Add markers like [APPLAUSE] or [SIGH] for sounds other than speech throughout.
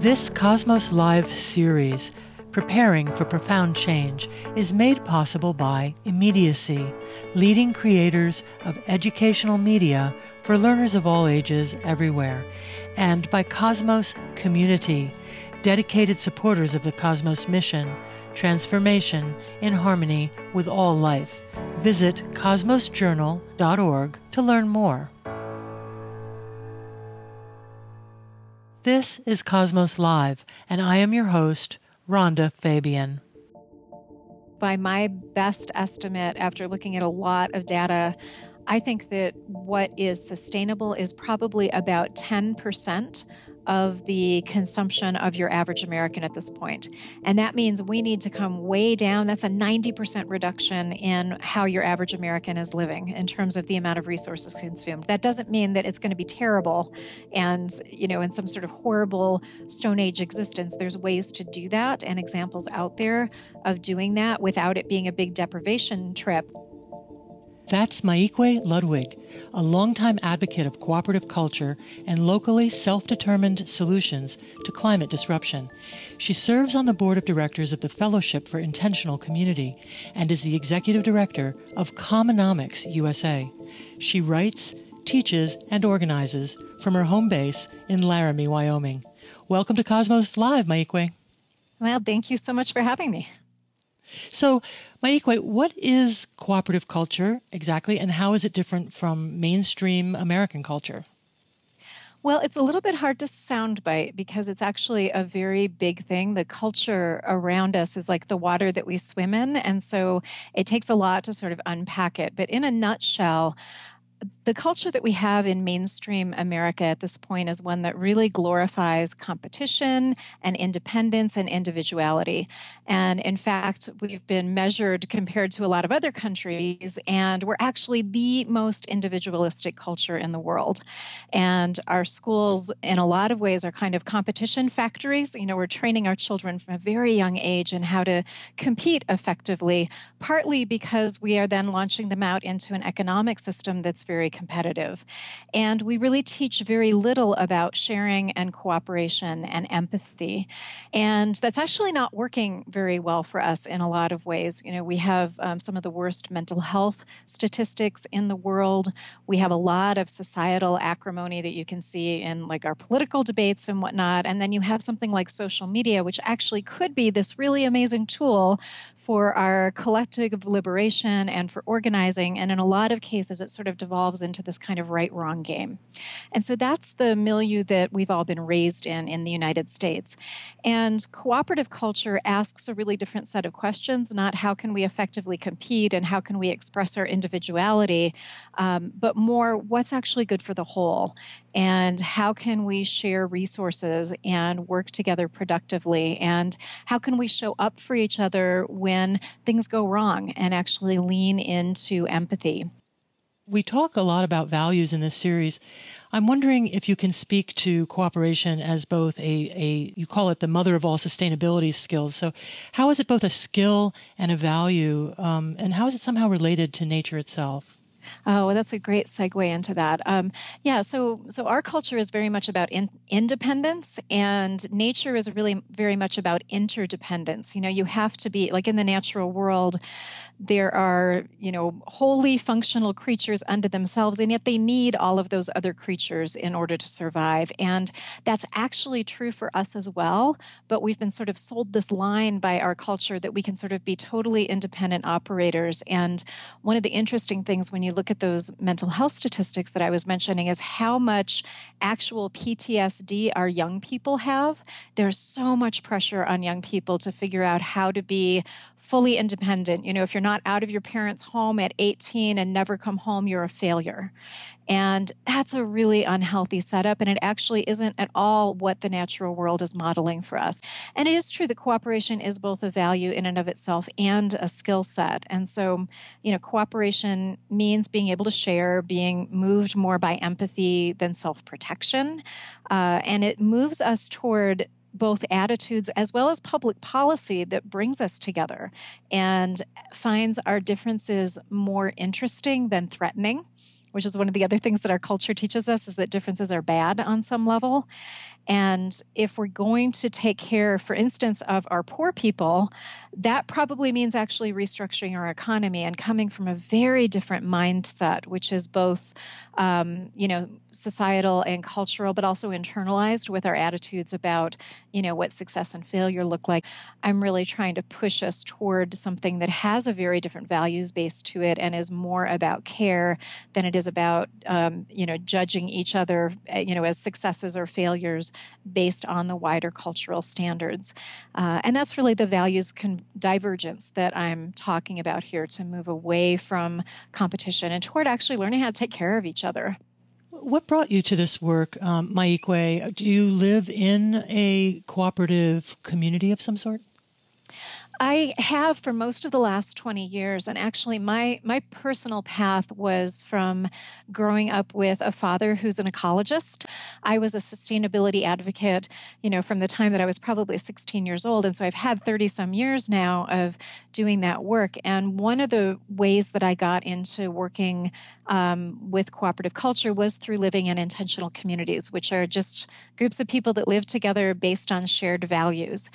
This Cosmos Live series, Preparing for Profound Change, is made possible by Immediacy, leading creators of educational media for learners of all ages everywhere, and by Cosmos Community, dedicated supporters of the Cosmos mission, transformation in harmony with all life. Visit cosmosjournal.org to learn more. This is Cosmos Live, and I am your host, Rhonda Fabian. By my best estimate, after looking at a lot of data, I think that what is sustainable is probably about 10% of the consumption of your average American at this point. And that means we need to come way down. That's a 90% reduction in how your average American is living in terms of the amount of resources consumed. That doesn't mean that it's going to be terrible and, you know, in some sort of horrible Stone Age existence. There's ways to do that and examples out there of doing that without it being a big deprivation trip. That's Maikwe Ludwig, a longtime advocate of cooperative culture and locally self determined solutions to climate disruption. She serves on the board of directors of the Fellowship for Intentional Community and is the executive director of Commonomics USA. She writes, teaches, and organizes from her home base in Laramie, Wyoming. Welcome to Cosmos Live, Maikwe. Well, thank you so much for having me. So, Maikwe, what is cooperative culture exactly, and how is it different from mainstream American culture? Well, it's a little bit hard to soundbite because it's actually a very big thing. The culture around us is like the water that we swim in. And so it takes a lot to sort of unpack it. But in a nutshell, the culture that we have in mainstream America at this point is one that really glorifies competition and independence and individuality. And in fact, we've been measured compared to a lot of other countries, and we're actually the most individualistic culture in the world. And our schools, in a lot of ways, are kind of competition factories. You know, we're training our children from a very young age in how to compete effectively, partly because we are then launching them out into an economic system that's very competitive. And we really teach very little about sharing and cooperation and empathy. And that's actually not working very well for us in a lot of ways. You know, we have um, some of the worst mental health statistics in the world. We have a lot of societal acrimony that you can see in like our political debates and whatnot. And then you have something like social media, which actually could be this really amazing tool for our collective liberation and for organizing. And in a lot of cases, it sort of devolves into this kind of right wrong game. And so that's the milieu that we've all been raised in in the United States. And cooperative culture asks a really different set of questions not how can we effectively compete and how can we express our individuality, um, but more what's actually good for the whole and how can we share resources and work together productively and how can we show up for each other when things go wrong and actually lean into empathy we talk a lot about values in this series. I'm wondering if you can speak to cooperation as both a, a you call it the mother of all sustainability skills. So, how is it both a skill and a value, um, and how is it somehow related to nature itself? Oh, well, that's a great segue into that. Um, yeah, so so our culture is very much about in, independence, and nature is really very much about interdependence. You know, you have to be like in the natural world there are, you know, wholly functional creatures unto themselves, and yet they need all of those other creatures in order to survive. And that's actually true for us as well. But we've been sort of sold this line by our culture that we can sort of be totally independent operators. And one of the interesting things when you look at those mental health statistics that I was mentioning is how much actual PTSD our young people have. There's so much pressure on young people to figure out how to be fully independent. You know, if you're not out of your parents' home at 18 and never come home, you're a failure. And that's a really unhealthy setup. And it actually isn't at all what the natural world is modeling for us. And it is true that cooperation is both a value in and of itself and a skill set. And so, you know, cooperation means being able to share, being moved more by empathy than self protection. Uh, and it moves us toward both attitudes as well as public policy that brings us together and finds our differences more interesting than threatening which is one of the other things that our culture teaches us is that differences are bad on some level And if we're going to take care, for instance, of our poor people, that probably means actually restructuring our economy and coming from a very different mindset, which is both, um, you know, societal and cultural, but also internalized with our attitudes about, you know, what success and failure look like. I'm really trying to push us toward something that has a very different values base to it and is more about care than it is about, um, you know, judging each other, eh, you know, as successes or failures based on the wider cultural standards. Uh, and that's really the values con- divergence that I'm talking about here to move away from competition and toward actually learning how to take care of each other. What brought you to this work, um, Maikwe? Do you live in a cooperative community of some sort? I have for most of the last 20 years. And actually, my, my personal path was from growing up with a father who's an ecologist. I was a sustainability advocate, you know, from the time that I was probably 16 years old. And so I've had 30 some years now of doing that work. And one of the ways that I got into working um, with cooperative culture was through living in intentional communities, which are just groups of people that live together based on shared values.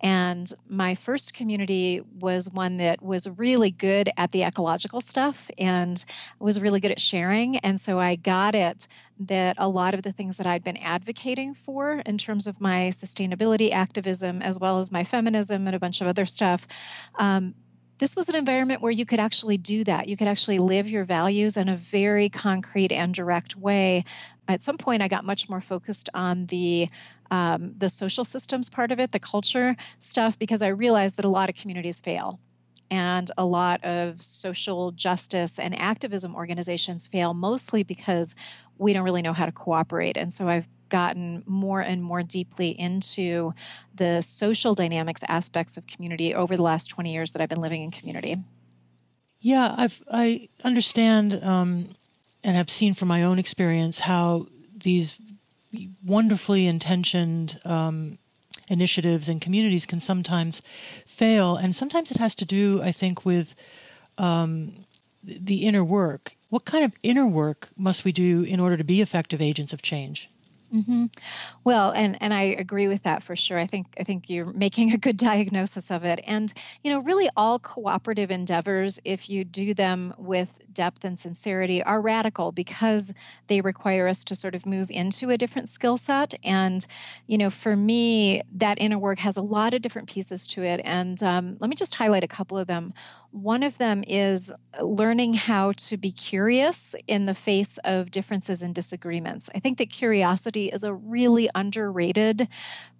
And my first community was one that was really good at the ecological stuff and was really good at sharing. And so I got it that a lot of the things that I'd been advocating for in terms of my sustainability activism, as well as my feminism and a bunch of other stuff, um, this was an environment where you could actually do that. You could actually live your values in a very concrete and direct way. At some point, I got much more focused on the um, the social systems part of it, the culture stuff, because I realized that a lot of communities fail. And a lot of social justice and activism organizations fail mostly because we don't really know how to cooperate. And so I've gotten more and more deeply into the social dynamics aspects of community over the last 20 years that I've been living in community. Yeah, I've, I understand um, and have seen from my own experience how these wonderfully intentioned um, initiatives and communities can sometimes fail. And sometimes it has to do, I think, with um, the inner work. What kind of inner work must we do in order to be effective agents of change? Mm-hmm. Well, and and I agree with that for sure. I think I think you're making a good diagnosis of it. And you know, really, all cooperative endeavors, if you do them with depth and sincerity, are radical because they require us to sort of move into a different skill set. And you know, for me, that inner work has a lot of different pieces to it. And um, let me just highlight a couple of them. One of them is learning how to be curious in the face of differences and disagreements. I think that curiosity is a really underrated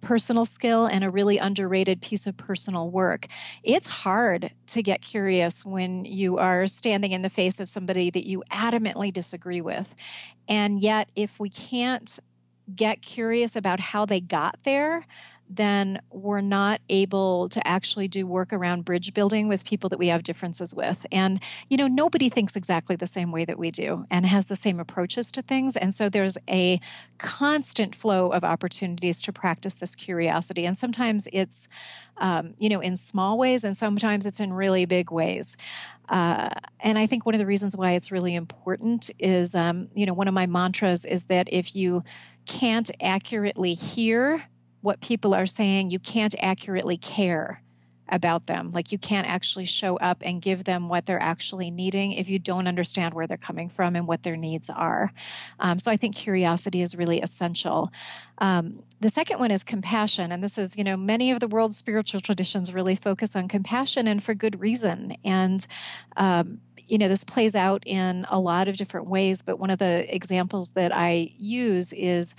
personal skill and a really underrated piece of personal work. It's hard to get curious when you are standing in the face of somebody that you adamantly disagree with. And yet, if we can't get curious about how they got there, then we're not able to actually do work around bridge building with people that we have differences with. And, you know, nobody thinks exactly the same way that we do and has the same approaches to things. And so there's a constant flow of opportunities to practice this curiosity. And sometimes it's, um, you know, in small ways, and sometimes it's in really big ways. Uh, and I think one of the reasons why it's really important is, um, you know, one of my mantras is that if you can't accurately hear what people are saying, you can't accurately care about them. Like you can't actually show up and give them what they're actually needing if you don't understand where they're coming from and what their needs are. Um, so I think curiosity is really essential. Um, the second one is compassion. And this is, you know, many of the world's spiritual traditions really focus on compassion and for good reason. And, um, you know, this plays out in a lot of different ways, but one of the examples that I use is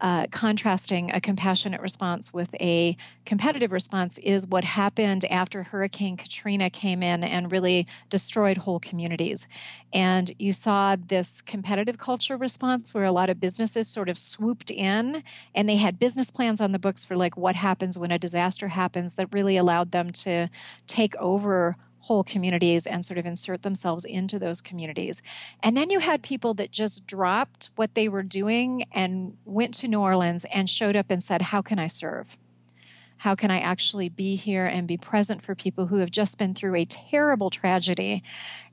uh, contrasting a compassionate response with a competitive response is what happened after Hurricane Katrina came in and really destroyed whole communities. And you saw this competitive culture response where a lot of businesses sort of swooped in and they had business plans on the books for like what happens when a disaster happens that really allowed them to take over whole communities and sort of insert themselves into those communities. And then you had people that just dropped what they were doing and went to New Orleans and showed up and said, How can I serve? How can I actually be here and be present for people who have just been through a terrible tragedy?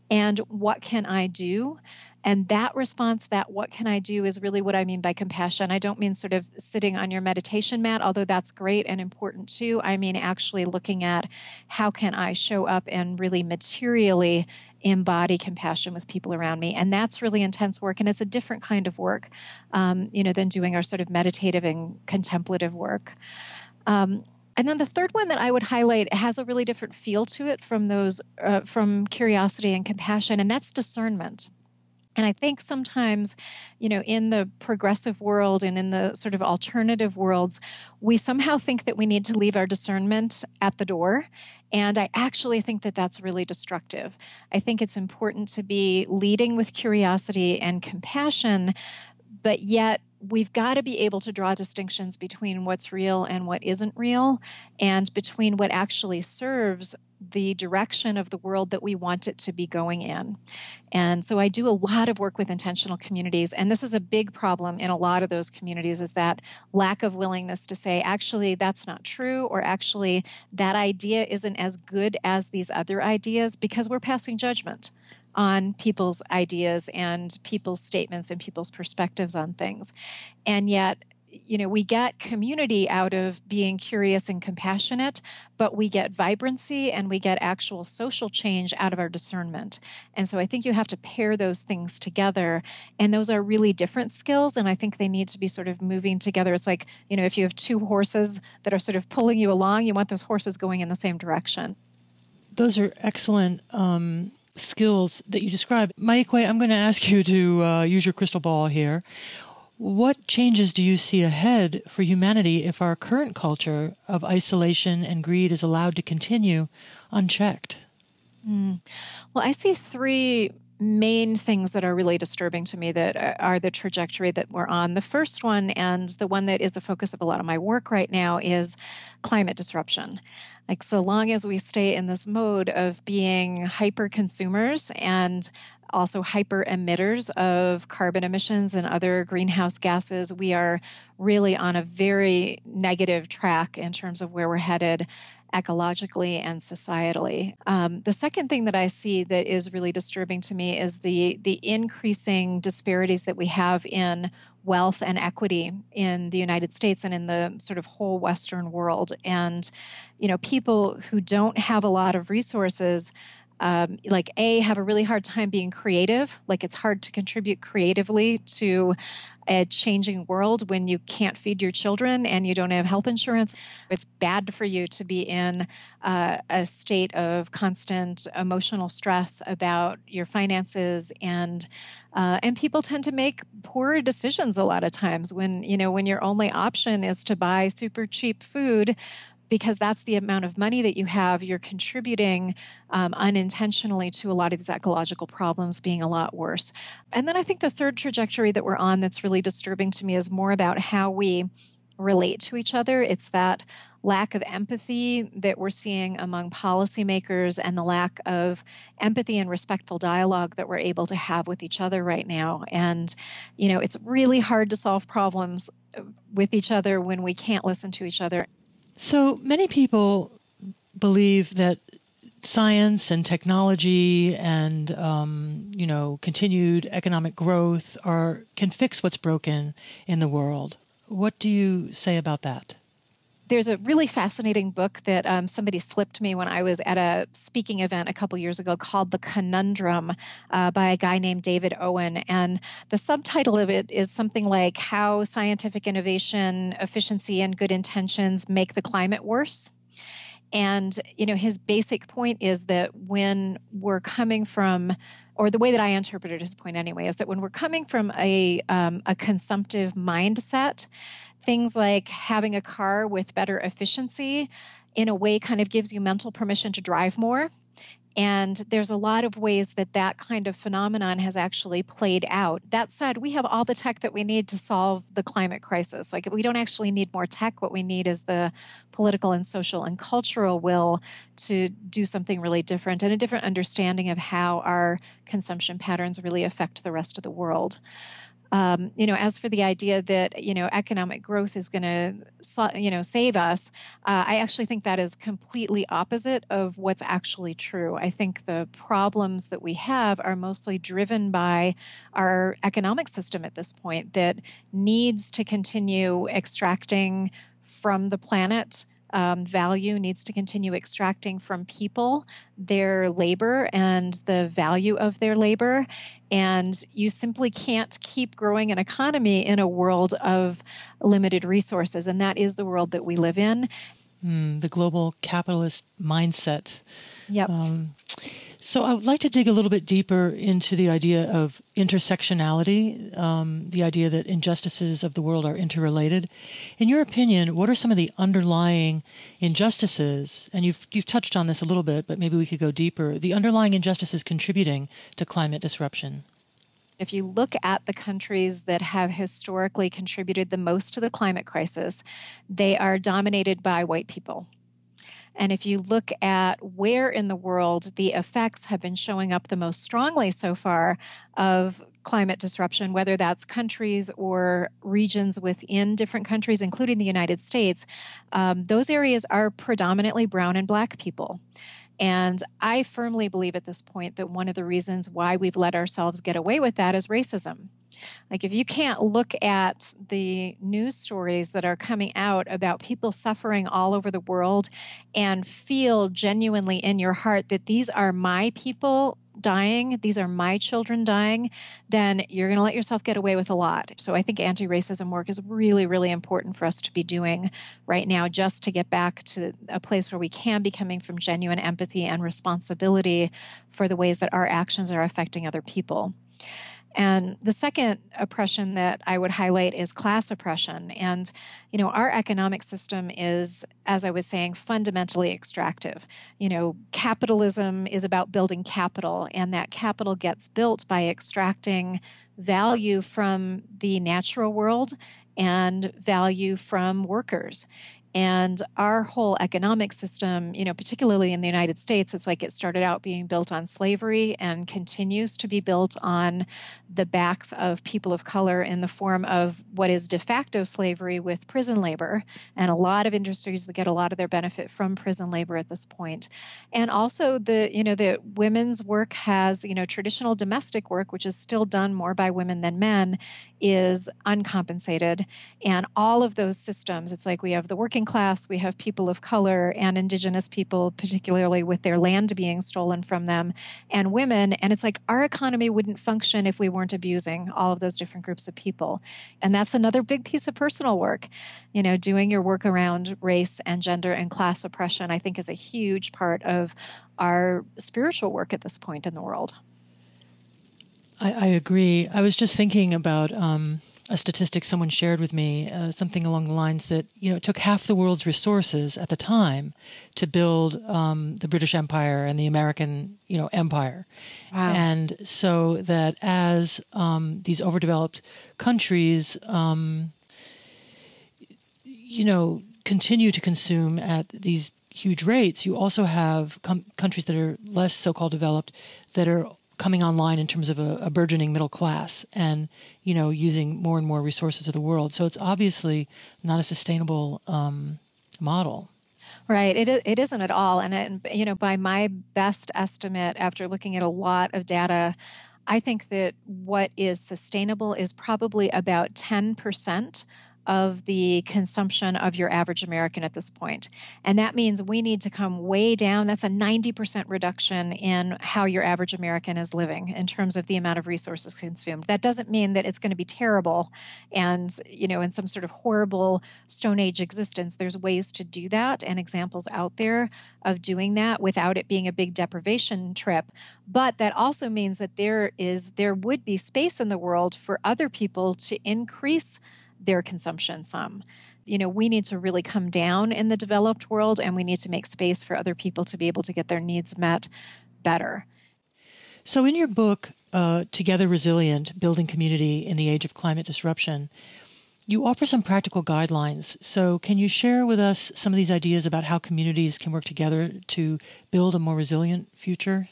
And what can I do? And that response, that what can I do, is really what I mean by compassion. I don't mean sort of sitting on your meditation mat, although that's great and important too. I mean actually looking at how can I show up and really materially embody compassion with people around me and that's really intense work and it's a different kind of work um, you know than doing our sort of meditative and contemplative work um, and then the third one that I would highlight has a really different feel to it from those uh, from curiosity and compassion, and that's discernment. And I think sometimes, you know, in the progressive world and in the sort of alternative worlds, we somehow think that we need to leave our discernment at the door. And I actually think that that's really destructive. I think it's important to be leading with curiosity and compassion, but yet we've got to be able to draw distinctions between what's real and what isn't real, and between what actually serves the direction of the world that we want it to be going in. And so I do a lot of work with intentional communities and this is a big problem in a lot of those communities is that lack of willingness to say actually that's not true or actually that idea isn't as good as these other ideas because we're passing judgment on people's ideas and people's statements and people's perspectives on things. And yet, you know, we get community out of being curious and compassionate, but we get vibrancy and we get actual social change out of our discernment. And so I think you have to pair those things together. And those are really different skills. And I think they need to be sort of moving together. It's like, you know, if you have two horses that are sort of pulling you along, you want those horses going in the same direction. Those are excellent um, skills that you describe. Maikwe, I'm going to ask you to uh, use your crystal ball here. What changes do you see ahead for humanity if our current culture of isolation and greed is allowed to continue unchecked? Mm. Well, I see three main things that are really disturbing to me that are the trajectory that we're on. The first one, and the one that is the focus of a lot of my work right now, is climate disruption. Like, so long as we stay in this mode of being hyper consumers and also hyper emitters of carbon emissions and other greenhouse gases, we are really on a very negative track in terms of where we're headed ecologically and societally. Um, the second thing that I see that is really disturbing to me is the the increasing disparities that we have in wealth and equity in the United States and in the sort of whole Western world. And, you know, people who don't have a lot of resources, um, like A, have a really hard time being creative. Like it's hard to contribute creatively to a changing world when you can't feed your children and you don't have health insurance. It's bad for you to be in uh, a state of constant emotional stress about your finances and uh, and people tend to make poor decisions a lot of times when you know when your only option is to buy super cheap food because that's the amount of money that you have, you're contributing um, unintentionally to a lot of these ecological problems being a lot worse. And then I think the third trajectory that we're on that's really disturbing to me is more about how we relate to each other. It's that lack of empathy that we're seeing among policymakers and the lack of empathy and respectful dialogue that we're able to have with each other right now. And, you know, it's really hard to solve problems with each other when we can't listen to each other. So many people believe that science and technology and um, you know continued economic growth are can fix what's broken in the world. What do you say about that? There's a really fascinating book that um, somebody slipped me when I was at a speaking event a couple years ago called The Conundrum uh, by a guy named David Owen. And the subtitle of it is something like How Scientific Innovation, Efficiency, and Good Intentions Make the Climate Worse. And, you know, his basic point is that when we're coming from or the way that I interpreted his point anyway, is that when we're coming from a, um, a consumptive mindset, things like having a car with better efficiency in a way kind of gives you mental permission to drive more and there's a lot of ways that that kind of phenomenon has actually played out. That said, we have all the tech that we need to solve the climate crisis. Like, we don't actually need more tech. What we need is the political and social and cultural will to do something really different and a different understanding of how our consumption patterns really affect the rest of the world. Um, you know, as for the idea that you know economic growth is going to you know save us, uh, I actually think that is completely opposite of what's actually true. I think the problems that we have are mostly driven by our economic system at this point that needs to continue extracting from the planet um, value needs to continue extracting from people their labor and the value of their labor. And you simply can't keep growing an economy in a world of limited resources. And that is the world that we live in. Mm, the global capitalist mindset. Yep. Um, so I would like to dig a little bit deeper into the idea of intersectionality, um, the idea that injustices of the world are interrelated. In your opinion, what are some of the underlying injustices? And you've you've touched on this a little bit, but maybe we could go deeper. The underlying injustices contributing to climate disruption. If you look at the countries that have historically contributed the most to the climate crisis, they are dominated by white people. And if you look at where in the world the effects have been showing up the most strongly so far of climate disruption, whether that's countries or regions within different countries, including the United States, um, those areas are predominantly brown and black people. And I firmly believe at this point that one of the reasons why we've let ourselves get away with that is racism. Like, if you can't look at the news stories that are coming out about people suffering all over the world and feel genuinely in your heart that these are my people dying, these are my children dying, then you're going to let yourself get away with a lot. So I think anti racism work is really, really important for us to be doing right now just to get back to a place where we can be coming from genuine empathy and responsibility for the ways that our actions are affecting other people. And the second oppression that I would highlight is class oppression. And, you know, our economic system is, as I was saying, fundamentally extractive. You know, capitalism is about building capital, and that capital gets built by extracting value from the natural world and value from workers. And our whole economic system, you know, particularly in the United States, it's like it started out being built on slavery and continues to be built on the backs of people of color in the form of what is de facto slavery with prison labor. And a lot of industries that get a lot of their benefit from prison labor at this point. And also the, you know, the women's work has, you know, traditional domestic work, which is still done more by women than men, is uncompensated. And all of those systems, it's like we have the working class, we have people of color and indigenous people, particularly with their land being stolen from them, and women. And it's like our economy wouldn't function if we weren't abusing all of those different groups of people. And that's another big piece of personal work. You know, doing your work around race and gender and class oppression, I think, is a huge part of our spiritual work at this point in the world. I, I agree. I was just thinking about um, a statistic someone shared with me, uh, something along the lines that you know it took half the world's resources at the time to build um, the British Empire and the American you know empire, wow. and so that as um, these overdeveloped countries, um, you know, continue to consume at these huge rates, you also have com- countries that are less so-called developed that are coming online in terms of a, a, burgeoning middle class and you know using more and more resources of the world. So it's obviously not a sustainable um, model. Right. It, it isn't at all. And it, you know by my best estimate after looking at a lot of data i think that what is sustainable is probably about 10% of the consumption of your average American at this point. And that means we need to come way down. That's a 90% reduction in how your average American is living in terms of the amount of resources consumed. That doesn't mean that it's going to be terrible and, you know, in some sort of horrible Stone Age existence. There's ways to do that and examples out there of doing that without it being a big deprivation trip. But that also means that there is, there would be space in the world for other people to increase their consumption some. You know, we need to really come down in the developed world and we need to make space for other people to be able to get their needs met better. So, in your book, uh, Together Resilient Building Community in the Age of Climate Disruption, you offer some practical guidelines. So, can you share with us some of these ideas about how communities can work together to build a more resilient future?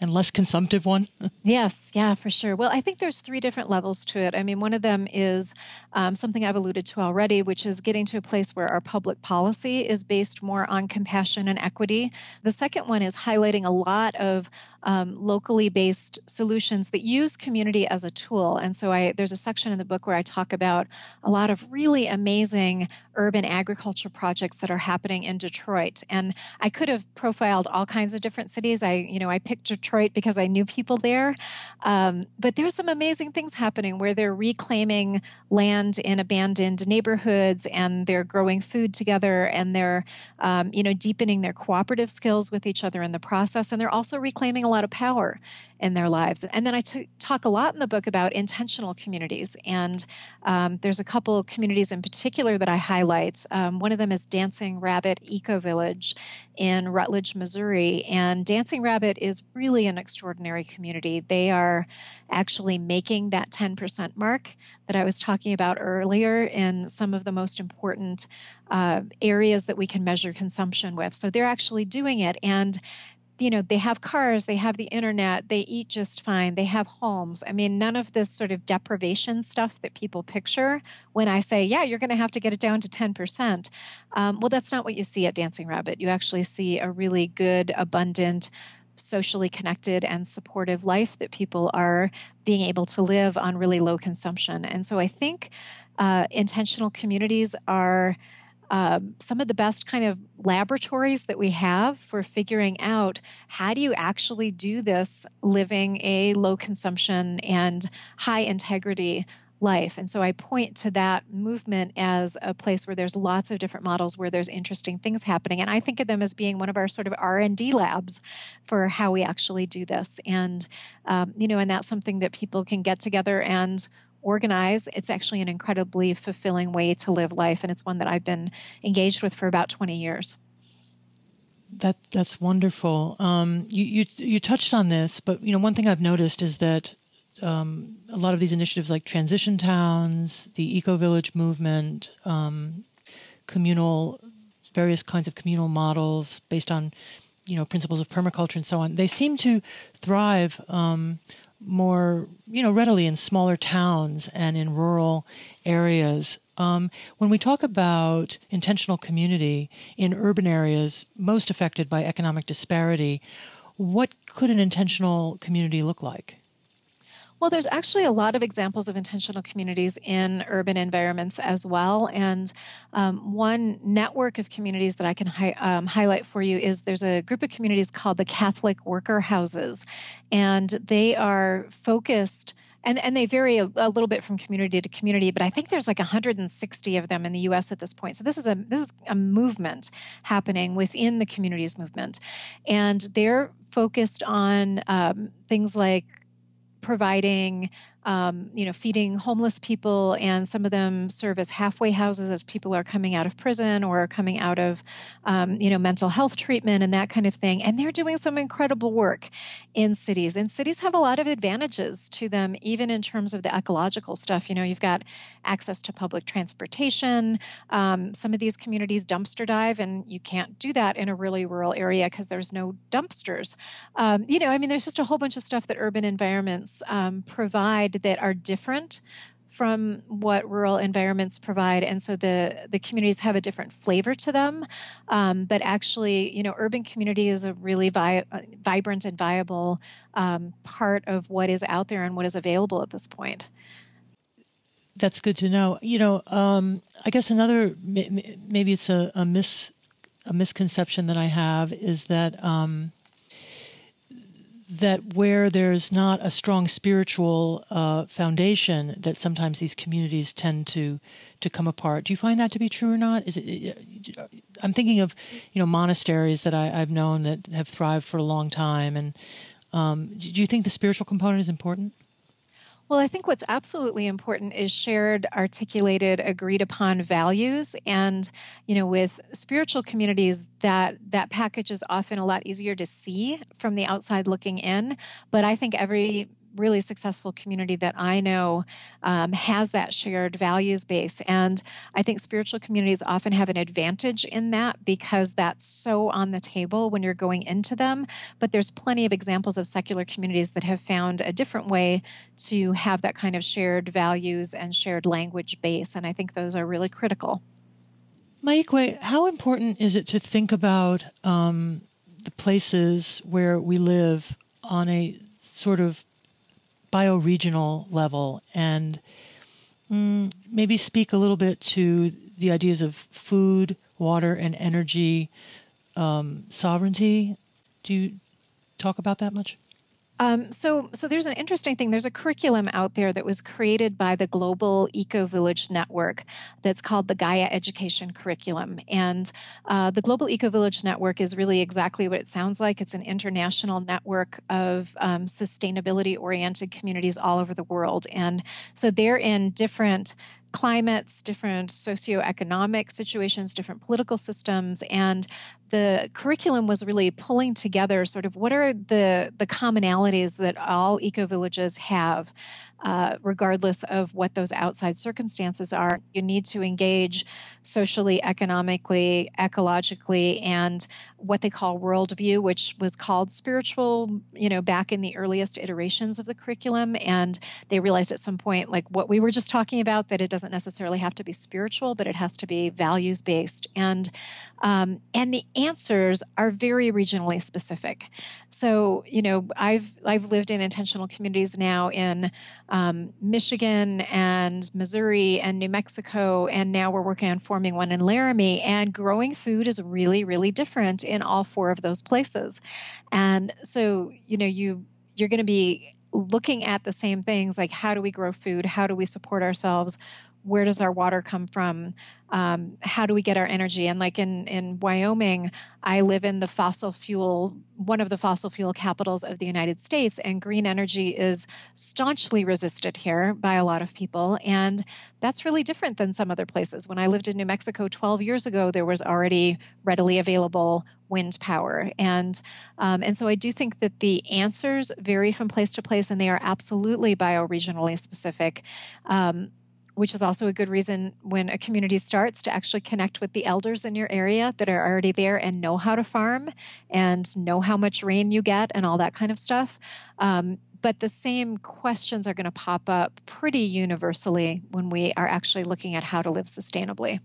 And less consumptive one? [LAUGHS] yes, yeah, for sure. Well, I think there's three different levels to it. I mean, one of them is um, something I've alluded to already, which is getting to a place where our public policy is based more on compassion and equity. The second one is highlighting a lot of um, locally based solutions that use community as a tool. And so I, there's a section in the book where I talk about a lot of really amazing urban agriculture projects that are happening in Detroit. And I could have profiled all kinds of different cities. I, you know, I picked Detroit because I knew people there. Um, but there's some amazing things happening where they're reclaiming land in abandoned neighborhoods and they're growing food together and they're, um, you know, deepening their cooperative skills with each other in the process. And they're also reclaiming a lot of power in their lives. And then I t- talk a lot in the book about intentional communities. And um, there's a couple communities in particular that I highlight. Um, one of them is Dancing Rabbit Eco Village in Rutledge, Missouri. And Dancing Rabbit is really an extraordinary community. They are actually making that 10% mark that I was talking about earlier in some of the most important uh, areas that we can measure consumption with. So they're actually doing it. And you know, they have cars, they have the internet, they eat just fine, they have homes. I mean, none of this sort of deprivation stuff that people picture when I say, yeah, you're going to have to get it down to 10%. Um, well, that's not what you see at Dancing Rabbit. You actually see a really good, abundant, socially connected and supportive life that people are being able to live on really low consumption. And so I think uh, intentional communities are um, some of the best kind of laboratories that we have for figuring out how do you actually do this living a low consumption and high integrity life. And so i point to that movement as a place where there's lots of different models where there's interesting things happening. And i think of them as being one of our sort of r&d labs for how we actually do this. And um, you know and that's something that people can get together and organize. It's actually an incredibly fulfilling way to live life, and it's one that I've been engaged with for about 20 years. That that's wonderful. Um, you, you you touched on this, but you know one thing I've noticed is that um, a lot of these initiatives, like transition towns, the eco village movement, um, communal, various kinds of communal models based on you know principles of permaculture and so on, they seem to thrive um, more, you know, readily in smaller towns and in rural areas. Um, when we talk about intentional community in urban areas most affected by economic disparity, what could an intentional community look like? Well, there's actually a lot of examples of intentional communities in urban environments as well. And um, one network of communities that I can hi- um, highlight for you is there's a group of communities called the Catholic Worker Houses, and they are focused. And, and they vary a, a, little bit from community to community, but I think there's like 160 of them in the U.S. at this point. So this is a this is a movement happening within the communities movement, and they're focused on um, things like providing um, you know, feeding homeless people, and some of them serve as halfway houses as people are coming out of prison or coming out of, um, you know, mental health treatment and that kind of thing. And they're doing some incredible work in cities. And cities have a lot of advantages to them, even in terms of the ecological stuff. You know, you've got access to public transportation. Um, some of these communities dumpster dive, and you can't do that in a really rural area because there's no dumpsters. Um, you know, I mean, there's just a whole bunch of stuff that urban environments um, that are different from what rural environments provide. And so the the communities have a different flavor to them. Um, but actually you know urban community is a really vi- vibrant and viable um, part of what is out there and what is available at this point. That's good to know. You know um, i guess another maybe it's a, a mis a misconception that i have is that um, that where there's not a strong spiritual uh, foundation, that sometimes these communities tend to to come apart. Do you find that to be true or not? Is it? I'm thinking of you know monasteries that I, have known that have thrived for a long time, and um, do you think the spiritual component is important? Well, I think what's absolutely important is shared, articulated, agreed upon values. And, you know, with spiritual communities, that that package is often a lot easier to see from the outside looking in. But I think every really successful community that I know um, has that shared values base. And I think spiritual communities often have an advantage in that because that's so on the table when you're going into them. But there's plenty of examples of secular communities that have found a different way to have that kind of shared values and shared language base. And I think those are really critical. Maikwe, how important is it to think about um, the places where we live on a sort of bioregional level and mm, maybe speak a little bit to the ideas of food, water, and energy um, sovereignty? Do you talk about that much? Um, so, so there's an interesting thing. There's a curriculum out there that was created by the Global Eco Village Network that's called the Gaia Education Curriculum. And uh, the Global Eco Village Network is really exactly what it sounds like. It's an international network of um, sustainability oriented communities all over the world. And so they're in different climates, different socioeconomic situations, different political systems, and the curriculum was really pulling together sort of what are the the commonalities that all eco villages have uh, regardless of what those outside circumstances are. You need to engage socially, economically, ecologically, and what they call worldview, which was called spiritual, you know, back in the earliest iterations of the curriculum. And they realized at some point, like what we were just talking about, that it doesn't necessarily have to be spiritual, but it has to be values based. And um, and the answers are very regionally specific. So, you know, I've I've lived in intentional communities now in um, Michigan and Missouri and New Mexico, and now we're working on forming one in Laramie. And growing food is really, really different in all four of those places. And so, you know, you you're going to be looking at the same things like how do we grow food, how do we support ourselves, where does our water come from? Um, how do we get our energy? And like in in wyoming i live in the fossil fuel one of the fossil fuel capitals of the united states and green energy is staunchly resisted here by a lot of people. And that's really different than some other places. When i lived in new mexico 12 years ago there was already readily available wind power. And um, and so i do think that the answers vary from place to place and they are absolutely bioregionally specific. Um, which is also a good reason when a community starts to actually connect with the elders in your area that are already there and know how to farm and know how much rain you get and all that kind of stuff. Um, but the same questions are going to pop up pretty universally when we are actually looking at how to live sustainably.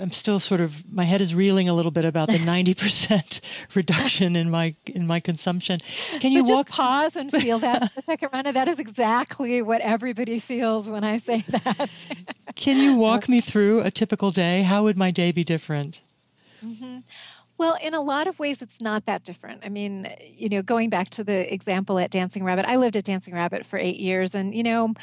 I'm still sort of my head is reeling a little bit about the 90% [LAUGHS] reduction in my in my consumption. Can you so walk- just pause and feel that for a second, Rhonda? That is exactly what everybody feels when I say [LAUGHS] that. Can you walk me through a typical day? How would my day be different? Mm-hmm. Well, in a lot of ways, it's not that different. I mean, you know, going back to the example at Dancing Rabbit, I lived at Dancing Rabbit for eight years, and, you know,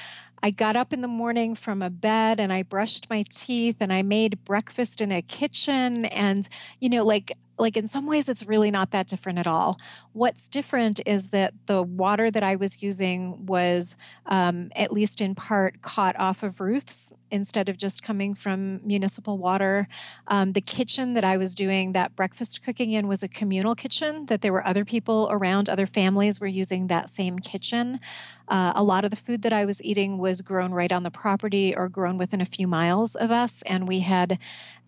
I got up in the morning from a bed and I brushed my teeth and I made breakfast in a kitchen. And, you know, like like in some ways it's really not that different at all. What's different is that the water that i was using was um, at least in part caught off of roofs instead of just coming from municipal water. Um, the kitchen that i was doing that breakfast cooking in was a communal kitchen that there were other people around other families were using that same kitchen. Uh, a lot of the food that I was eating was grown right on the property or grown within a few miles of us, and we had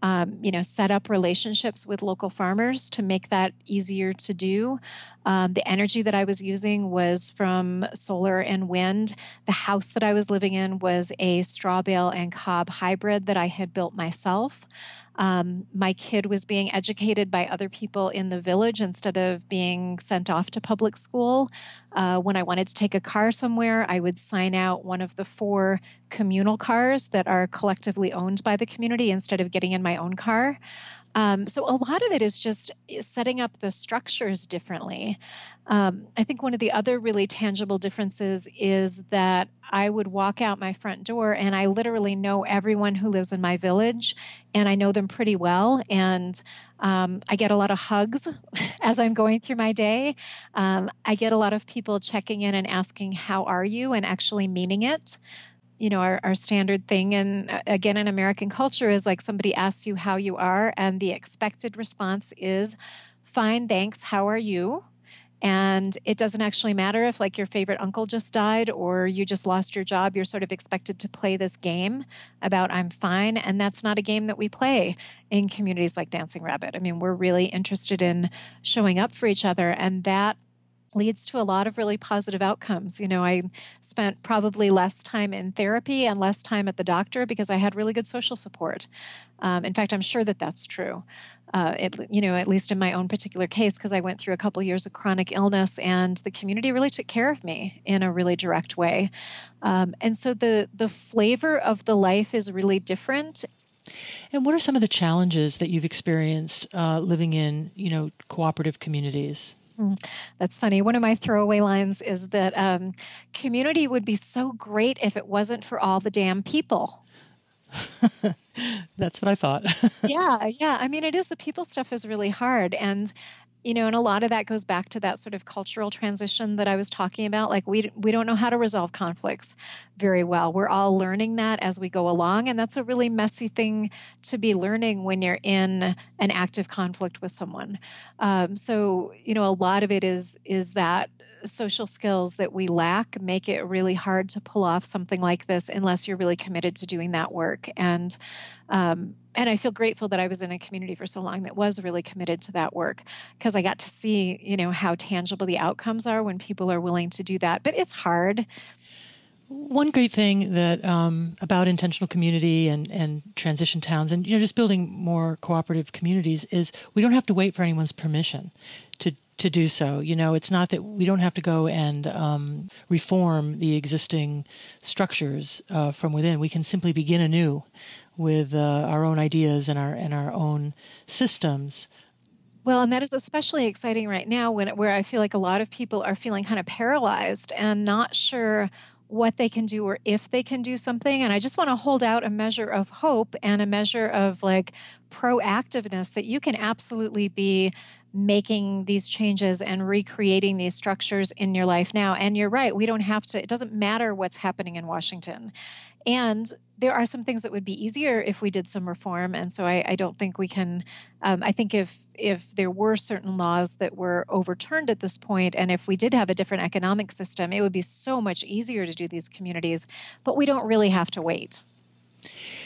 um, you know, set up relationships with local farmers to make that easier to do. Um, the energy that I was using was from solar and wind. The house that I was living in was a straw bale and cob hybrid that I had built myself. Um, my kid was being educated by other people in the village instead of being sent off to public school. Uh, when I wanted to take a car somewhere, I would sign out one of the four communal cars that are collectively owned by the community instead of getting in my own car. Um, so a lot of it is just setting up the structures differently. Um, I think one of the other really tangible differences is that I would walk out my front door and I literally know everyone who lives in my village and I know them pretty well. And um, I get a lot of hugs [LAUGHS] as I'm going through my day. Um, I get a lot of people checking in and asking, How are you? and actually meaning it you know our, our standard thing and uh, again in american culture is like somebody asks you how you are and the expected response is fine thanks how are you And it doesn't actually matter if, like, your favorite uncle just died or you just lost your job. You're sort of expected to play this game about I'm fine. And that's not a game that we play in communities like Dancing Rabbit. I mean, we're really interested in showing up for each other. And that leads to a lot of really positive outcomes. You know, I spent probably less time in therapy and less time at the doctor because I had really good social support. Um, in fact, I'm sure that that's true. Uh, it, you know, at least in my own particular case, because I went through a couple years of chronic illness, and the community really took care of me in a really direct way. Um, and so the the flavor of the life is really different. And what are some of the challenges that you've experienced uh, living in, you know, cooperative communities? Mm, that's funny. One of my throwaway lines is that um, community would be so great if it wasn't for all the damn people. [LAUGHS] That's what I thought. [LAUGHS] yeah, yeah. I mean, it is the people stuff is really hard. And you know and a lot of that goes back to that sort of cultural transition that i was talking about. Like we we don't know how to resolve conflicts very well. We're all learning that as we go along and that's a really messy thing to be learning when you're in an active conflict with someone. Um, so you know a lot of it is is that social skills that we lack make it really hard to pull off something like this unless you're really committed to doing that work. And um, and I feel grateful that I was in a community for so long that was really committed to that work because I got to see, you know, how tangible the outcomes are when people are willing to do that. But it's hard. One great thing that um, about intentional community and, and transition towns, and you know, just building more cooperative communities, is we don't have to wait for anyone's permission to to do so. You know, it's not that we don't have to go and um, reform the existing structures uh, from within. We can simply begin anew with uh, our own ideas and our and our own systems. Well, and that is especially exciting right now when where I feel like a lot of people are feeling kind of paralyzed and not sure what they can do or if they can do something and I just want to hold out a measure of hope and a measure of like proactiveness that you can absolutely be making these changes and recreating these structures in your life now. And you're right, we don't have to, it doesn't matter what's happening in Washington. And there are some things that would be easier if we did some reform, and so I, I don't think we can. Um, I think if if there were certain laws that were overturned at this point, and if we did have a different economic system, it would be so much easier to do these communities. But we don't really have to wait.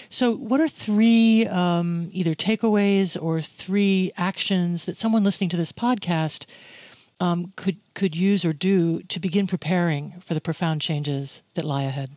So, what are three um, either takeaways or three actions that someone listening to this podcast um, could could use or do to begin preparing for the profound changes that lie ahead?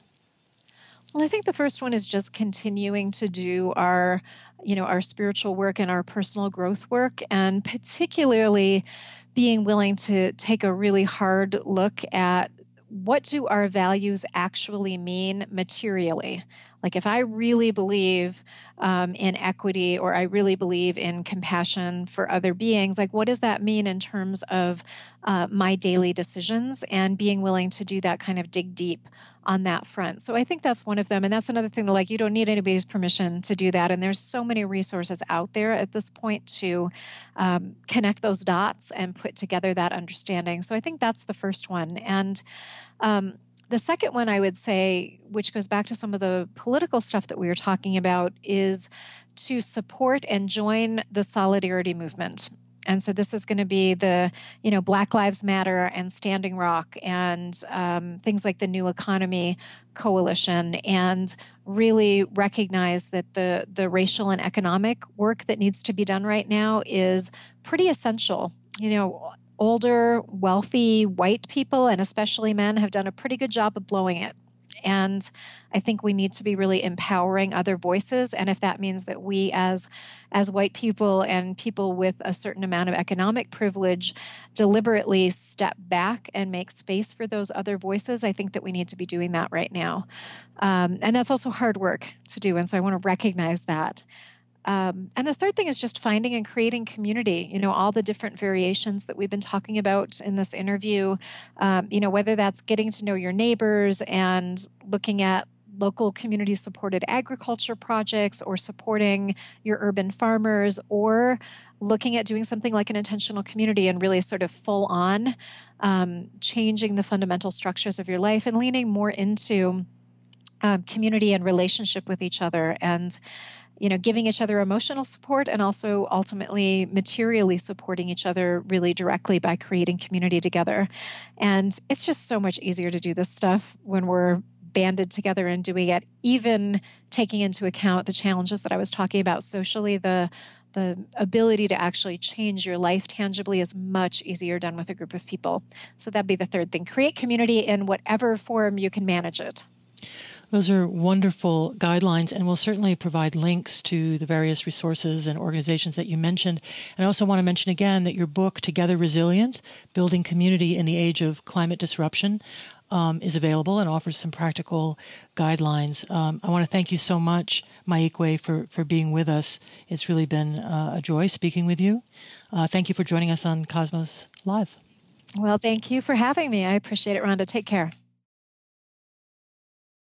Well, I think the first one is just continuing to do our, you know, our spiritual work and our personal growth work, and particularly being willing to take a really hard look at what do our values actually mean materially. Like if i really believe um, in equity or i really believe in compassion for other beings like what does that mean in terms of uh, my daily decisions and being willing to do that kind of dig deep on that front. So I think that's one of them. And that's another thing that like you don't need anybody's permission to do that. And there's so many resources out there at this point to um, connect those dots and put together that understanding. So I think that's the first one. And um, the second one I would say, which goes back to some of the political stuff that we were talking about, is to support and join the solidarity movement and so this is going to be the you know black lives matter and standing rock and um, things like the new economy coalition and really recognize that the the racial and economic work that needs to be done right now is pretty essential. You know older wealthy white people and especially men have done a pretty good job of blowing it and I think we need to be really empowering other voices. And if that means that we as as white people and people with a certain amount of economic privilege deliberately step back and make space for those other voices, I think that we need to be doing that right now. Um, and that's also hard work to do. And so I want to recognize that. Um, and the third thing is just finding and creating community. You know, all the different variations that we've been talking about in this interview. Um, you know, whether that's getting to know your neighbors and looking at local community supported agriculture projects or supporting your urban farmers or looking at doing something like an intentional community and really sort of full on um, changing the fundamental structures of your life and leaning more into um, community and relationship with each other and you know, giving each other emotional support and also ultimately materially supporting each other really directly by creating community together. And it's just so much easier to do this stuff when we're banded together and doing it, even taking into account the challenges that I was talking about socially, the the ability to actually change your life tangibly is much easier done with a group of people. So that'd be the third thing. Create community in whatever form you can manage it. Those are wonderful guidelines, and we'll certainly provide links to the various resources and organizations that you mentioned. And I also want to mention again that your book, Together Resilient Building Community in the Age of Climate Disruption, um, is available and offers some practical guidelines. Um, I want to thank you so much, Ma'ikwe, for, for being with us. It's really been uh, a joy speaking with you. Uh, thank you for joining us on Cosmos Live. Well, thank you for having me. I appreciate it, Rhonda. Take care.